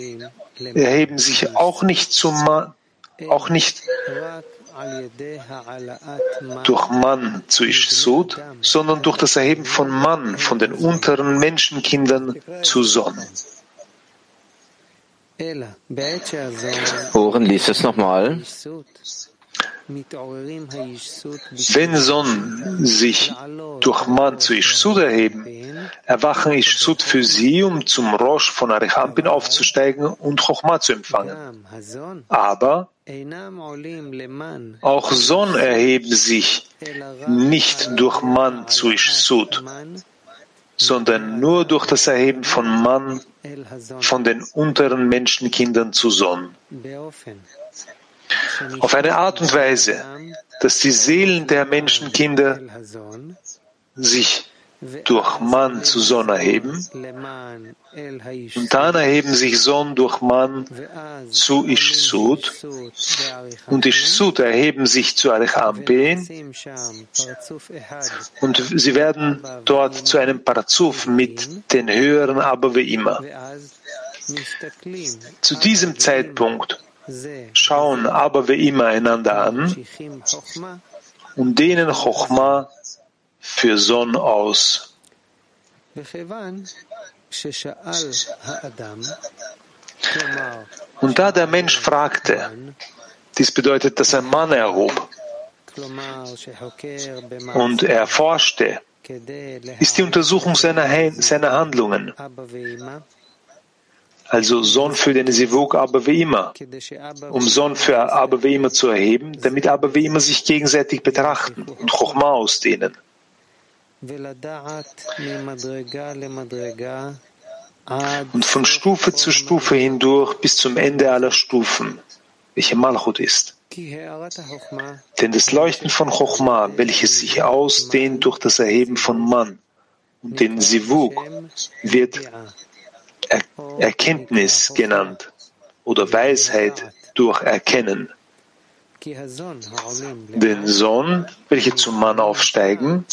erheben sich auch nicht zum Mann, auch nicht durch Mann zu Ishsud, sondern durch das Erheben von Mann, von den unteren Menschenkindern zu Son. Ohren liest es nochmal. Wenn Son sich durch Man zu Ishsud erheben, erwachen Ishsud für sie, um zum Rosh von Arichampin aufzusteigen und Chochma zu empfangen. Aber auch Son erheben sich nicht durch Man zu Ishsud, sondern nur durch das Erheben von Mann von den unteren Menschenkindern zu Son. Auf eine Art und Weise, dass die Seelen der Menschenkinder sich durch Mann zu Son erheben. Und dann erheben sich Son durch Mann zu Ishsud. Und Ishsud erheben sich zu Arichampen und sie werden dort zu einem Parazuf mit den höheren aber wie immer. Zu diesem Zeitpunkt schauen aber wie immer einander an. Und dehnen Chochma für Son aus. Und da der Mensch fragte, dies bedeutet, dass ein Mann erhob und er forschte, ist die Untersuchung seiner, seiner Handlungen also Sohn für den Sivuk aber wie immer, um Sohn für aber wie immer zu erheben, damit aber wie immer sich gegenseitig betrachten und Chochma ausdehnen. Und von Stufe zu Stufe hindurch bis zum Ende aller Stufen, welche Malchut ist. Denn das Leuchten von Chochma, welches sich ausdehnt durch das Erheben von Mann und den Sivuk, wird er Erkenntnis genannt oder Weisheit durch Erkennen. Den Sohn, welche zum Mann aufsteigen,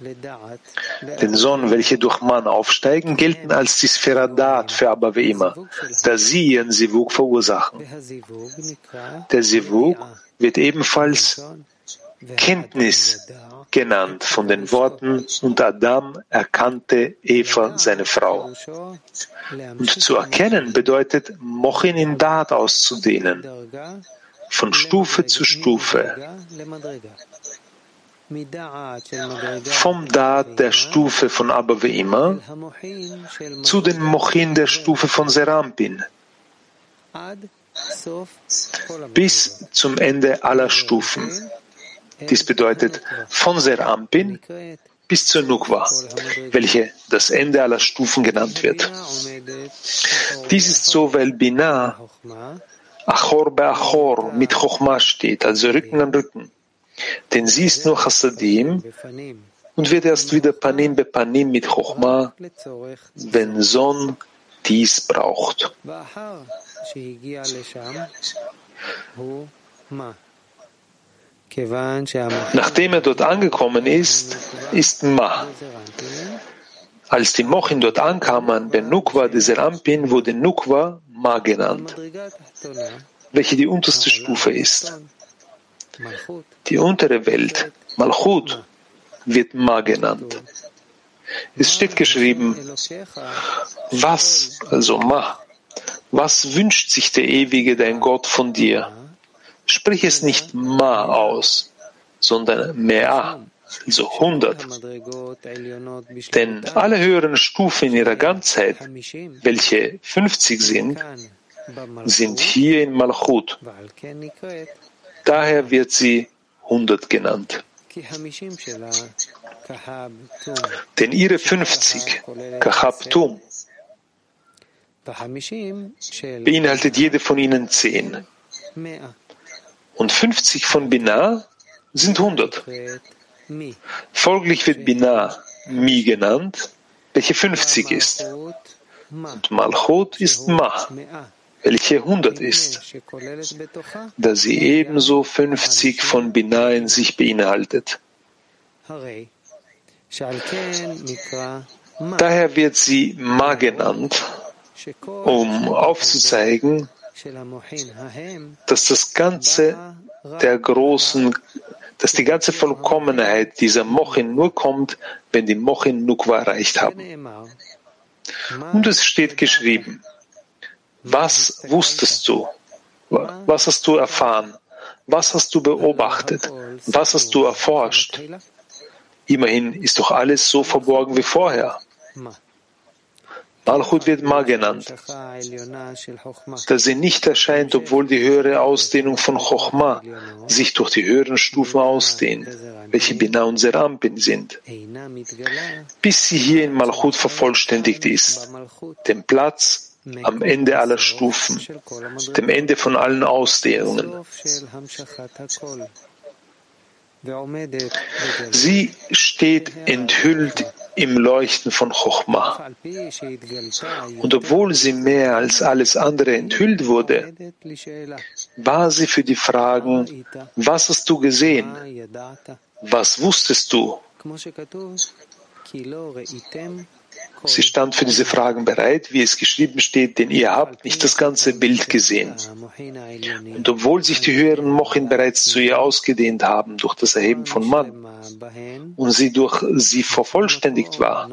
den Sohn, welche durch Mann aufsteigen, gelten als die Spheradat für aber wie immer, da sie ihren Sivuk verursachen. Der Sivuk wird ebenfalls Kenntnis genannt von den Worten, und Adam erkannte Eva, seine Frau. Und zu erkennen bedeutet, Mochin in Dat auszudehnen, von Stufe zu Stufe. Vom Dat der Stufe von immer zu den Mochin der Stufe von Serampin. bis zum Ende aller Stufen. Dies bedeutet von Serampin bis zur Nukwa, welche das Ende aller Stufen genannt wird. Dies ist so, weil Binah Achor bei Achor mit Chochma steht, also Rücken an Rücken. Denn sie ist nur Chassadim und wird erst wieder Panim be Panim mit Chochma, wenn Son dies braucht. Nachdem er dort angekommen ist, ist Ma. Als die Mochin dort ankamen, bei Nukwa des Serampin, wurde Nukwa Ma genannt, welche die unterste Stufe ist. Die untere Welt, Malchut, wird Ma genannt. Es steht geschrieben, was, also Ma, was wünscht sich der Ewige, dein Gott, von dir? Sprich es nicht Ma aus, sondern Mea, also 100. Denn alle höheren Stufen in ihrer Ganzheit, welche 50 sind, sind hier in Malchut. Daher wird sie 100 genannt. Denn ihre 50, Kahabtum, beinhaltet jede von ihnen 10 und 50 von Binah sind 100. Folglich wird Binah Mi genannt, welche 50 ist. Und Malchut ist Ma, welche 100 ist, da sie ebenso 50 von Binah in sich beinhaltet. Daher wird sie Ma genannt, um aufzuzeigen, dass das Ganze der großen, dass die ganze Vollkommenheit dieser Mochin nur kommt, wenn die Mochin Nukwa erreicht haben. Und es steht geschrieben, was wusstest du? Was hast du erfahren? Was hast du beobachtet? Was hast du erforscht? Immerhin ist doch alles so verborgen wie vorher. Malchut wird Ma genannt, da sie nicht erscheint, obwohl die höhere Ausdehnung von Chochma sich durch die höheren Stufen ausdehnt, welche Bina und Serampin sind, bis sie hier in Malchut vervollständigt ist, dem Platz am Ende aller Stufen, dem Ende von allen Ausdehnungen. Sie steht enthüllt im Leuchten von Chochma. Und obwohl sie mehr als alles andere enthüllt wurde, war sie für die Fragen, was hast du gesehen? Was wusstest du? Sie stand für diese Fragen bereit, wie es geschrieben steht, denn ihr habt nicht das ganze Bild gesehen. Und obwohl sich die höheren Mochin bereits zu ihr ausgedehnt haben durch das Erheben von Mann und sie durch sie vervollständigt war,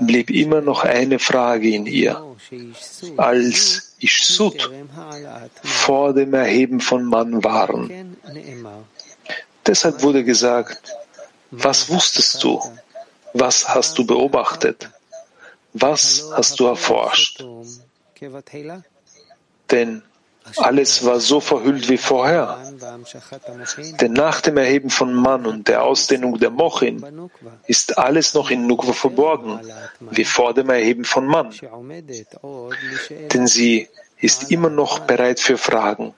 blieb immer noch eine Frage in ihr. Als Ishsut vor dem Erheben von Mann waren. Deshalb wurde gesagt, was wusstest du? Was hast du beobachtet? Was hast du erforscht? Denn alles war so verhüllt wie vorher. Denn nach dem Erheben von Mann und der Ausdehnung der Mochin ist alles noch in Nukwa verborgen, wie vor dem Erheben von Mann. Denn sie ist immer noch bereit für Fragen.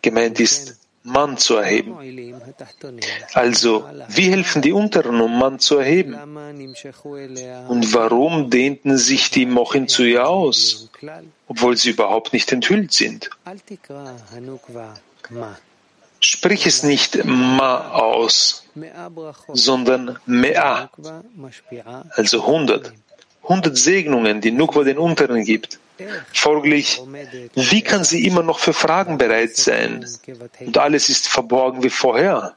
Gemeint ist Mann zu erheben. Also, wie helfen die Unteren, um Mann zu erheben? Und warum dehnten sich die Mochin zu ihr aus, obwohl sie überhaupt nicht enthüllt sind? Sprich es nicht Ma aus, sondern Mea, also 100. 100 Segnungen, die Nukwa den Unteren gibt. Folglich, wie kann sie immer noch für Fragen bereit sein? Und alles ist verborgen wie vorher.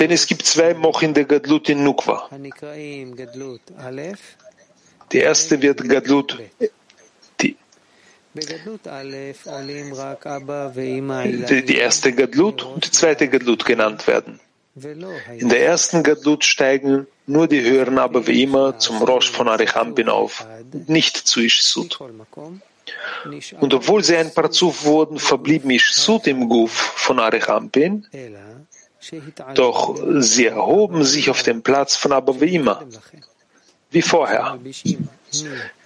Denn es gibt zwei Mochin der Gadlut in Nukwa. Die erste wird Gadlut, die, die erste Gadlut und die zweite Gadlut genannt werden. In der ersten Gadlut steigen nur die höheren aber wie immer zum Rosh von Arichampin auf, nicht zu Ishsud. Und obwohl sie ein Parzuf wurden, verblieben Ishsud im Guf von Arichampin, doch sie erhoben sich auf den Platz von aber wie vorher,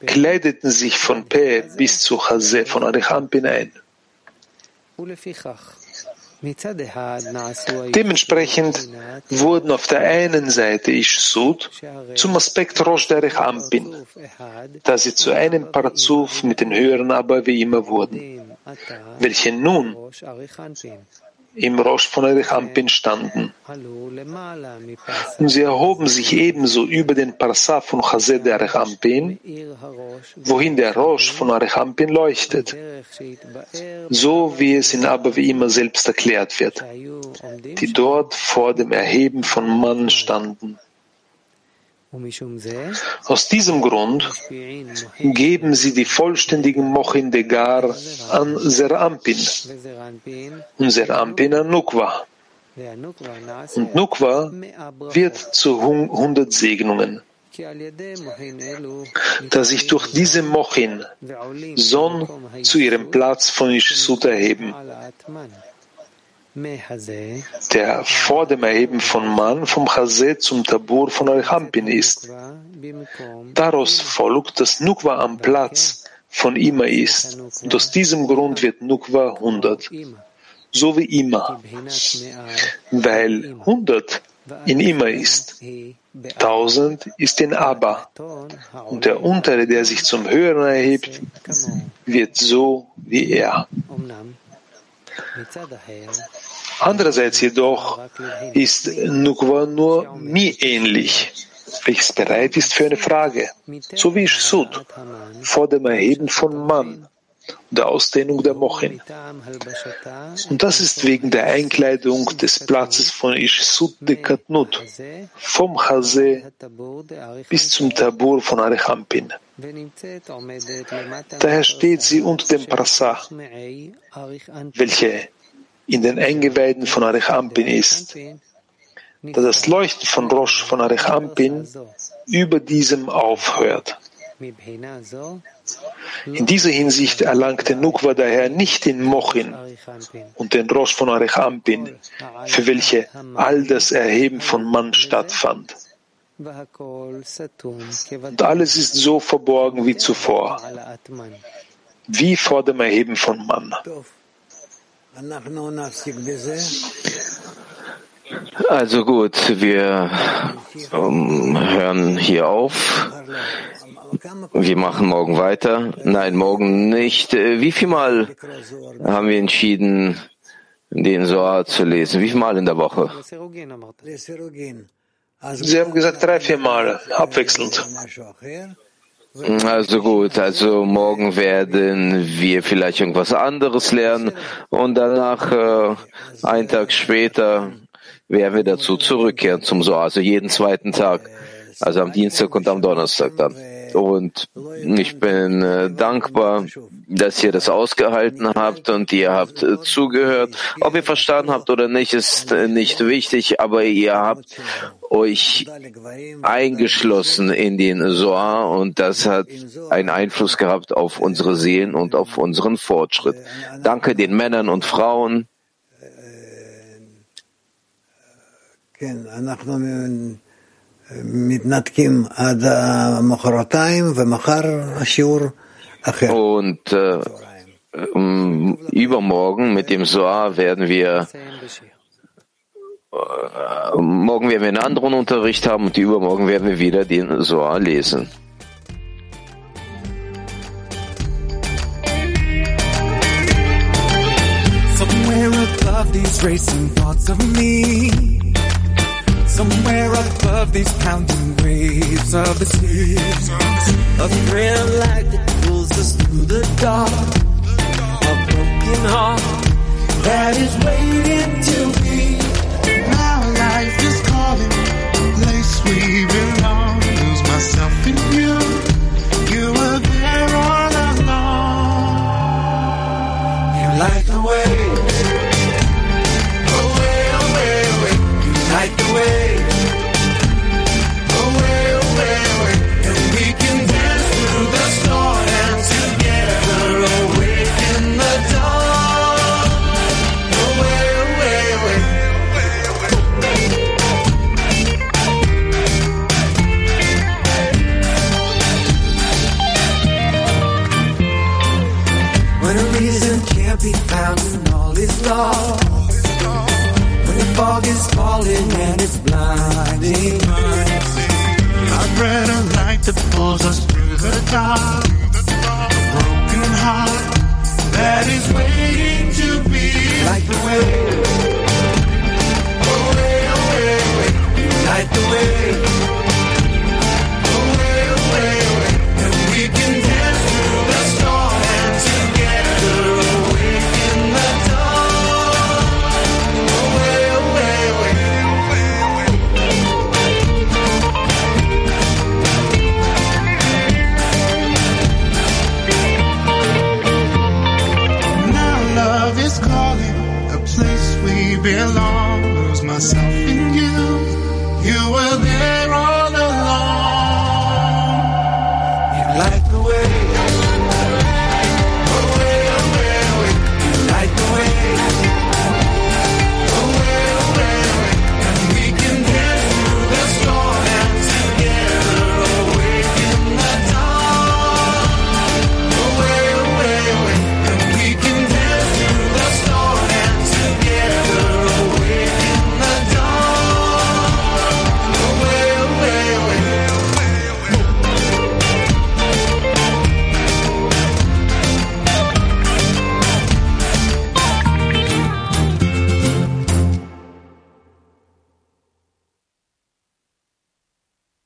kleideten sich von Pe bis zu Chase von Arichampin ein. Dementsprechend wurden auf der einen Seite Ishsud zum Aspekt Rosh Derech Ampin, da sie zu einem Parzuf mit den höheren aber wie immer wurden, welche nun im Rosh von Erich Ampin standen. Und sie erhoben sich ebenso über den Parsa von Chazed Ampin, wohin der Rosh von Erich Ampin leuchtet, so wie es in Abba wie immer selbst erklärt wird, die dort vor dem Erheben von Mann standen. Aus diesem Grund geben sie die vollständigen Mochin de Gar an Serampin und Serampin an Nukwa. Und Nukwa wird zu 100 Segnungen. Da sich durch diese Mochin Son zu ihrem Platz von Ishsut erheben der vor dem Erheben von Mann vom Chazé zum Tabur von Alchampin ist. Daraus folgt, dass Nukwa am Platz von Ima ist. Und aus diesem Grund wird Nukwa 100, so wie Ima, weil 100 in Ima ist. 1000 ist in Abba. Und der Untere, der sich zum Höheren erhebt, wird so wie er. Andererseits jedoch ist Nukwa nur Mi ähnlich, welches bereit ist für eine Frage, so wie Sud vor dem Erheben von Mann, der Ausdehnung der Mochin. Und das ist wegen der Einkleidung des Platzes von Ishsud de Katnut, vom Chase bis zum Tabur von Arechampin. Daher steht sie unter dem Prasach, welche in den Eingeweiden von Arechampin ist, da das Leuchten von Rosh von Arechampin über diesem aufhört. In dieser Hinsicht erlangte Nukwa daher nicht den Mochin und den Rosh von Arechampin, für welche all das Erheben von Mann stattfand. Und alles ist so verborgen wie zuvor, wie vor dem Erheben von Mann. Also gut, wir ähm, hören hier auf. Wir machen morgen weiter. Nein, morgen nicht. Äh, wie viel Mal haben wir entschieden, den Soar zu lesen? Wie viel Mal in der Woche? Sie haben gesagt drei, vier Mal, abwechselnd. Also gut, also morgen werden wir vielleicht irgendwas anderes lernen und danach, äh, einen Tag später, werden wir dazu zurückkehren zum Soar, also jeden zweiten Tag, also am Dienstag und am Donnerstag dann. Und ich bin äh, dankbar, dass ihr das ausgehalten habt und ihr habt äh, zugehört. Ob ihr verstanden habt oder nicht, ist äh, nicht wichtig, aber ihr habt euch eingeschlossen in den Soar und das hat einen Einfluss gehabt auf unsere Seelen und auf unseren Fortschritt. Danke den Männern und Frauen. Und äh, übermorgen mit dem Soar werden wir äh, morgen werden wir einen anderen Unterricht haben und übermorgen werden wir wieder den Soar lesen. Somewhere above these racing thoughts of me. Somewhere above these pounding waves of the sea. A thrill like that pulls us through the dark. A broken heart that is waiting to be. Now life is calling, the place we belong. Lose myself in you. You were there all along. You like the waves.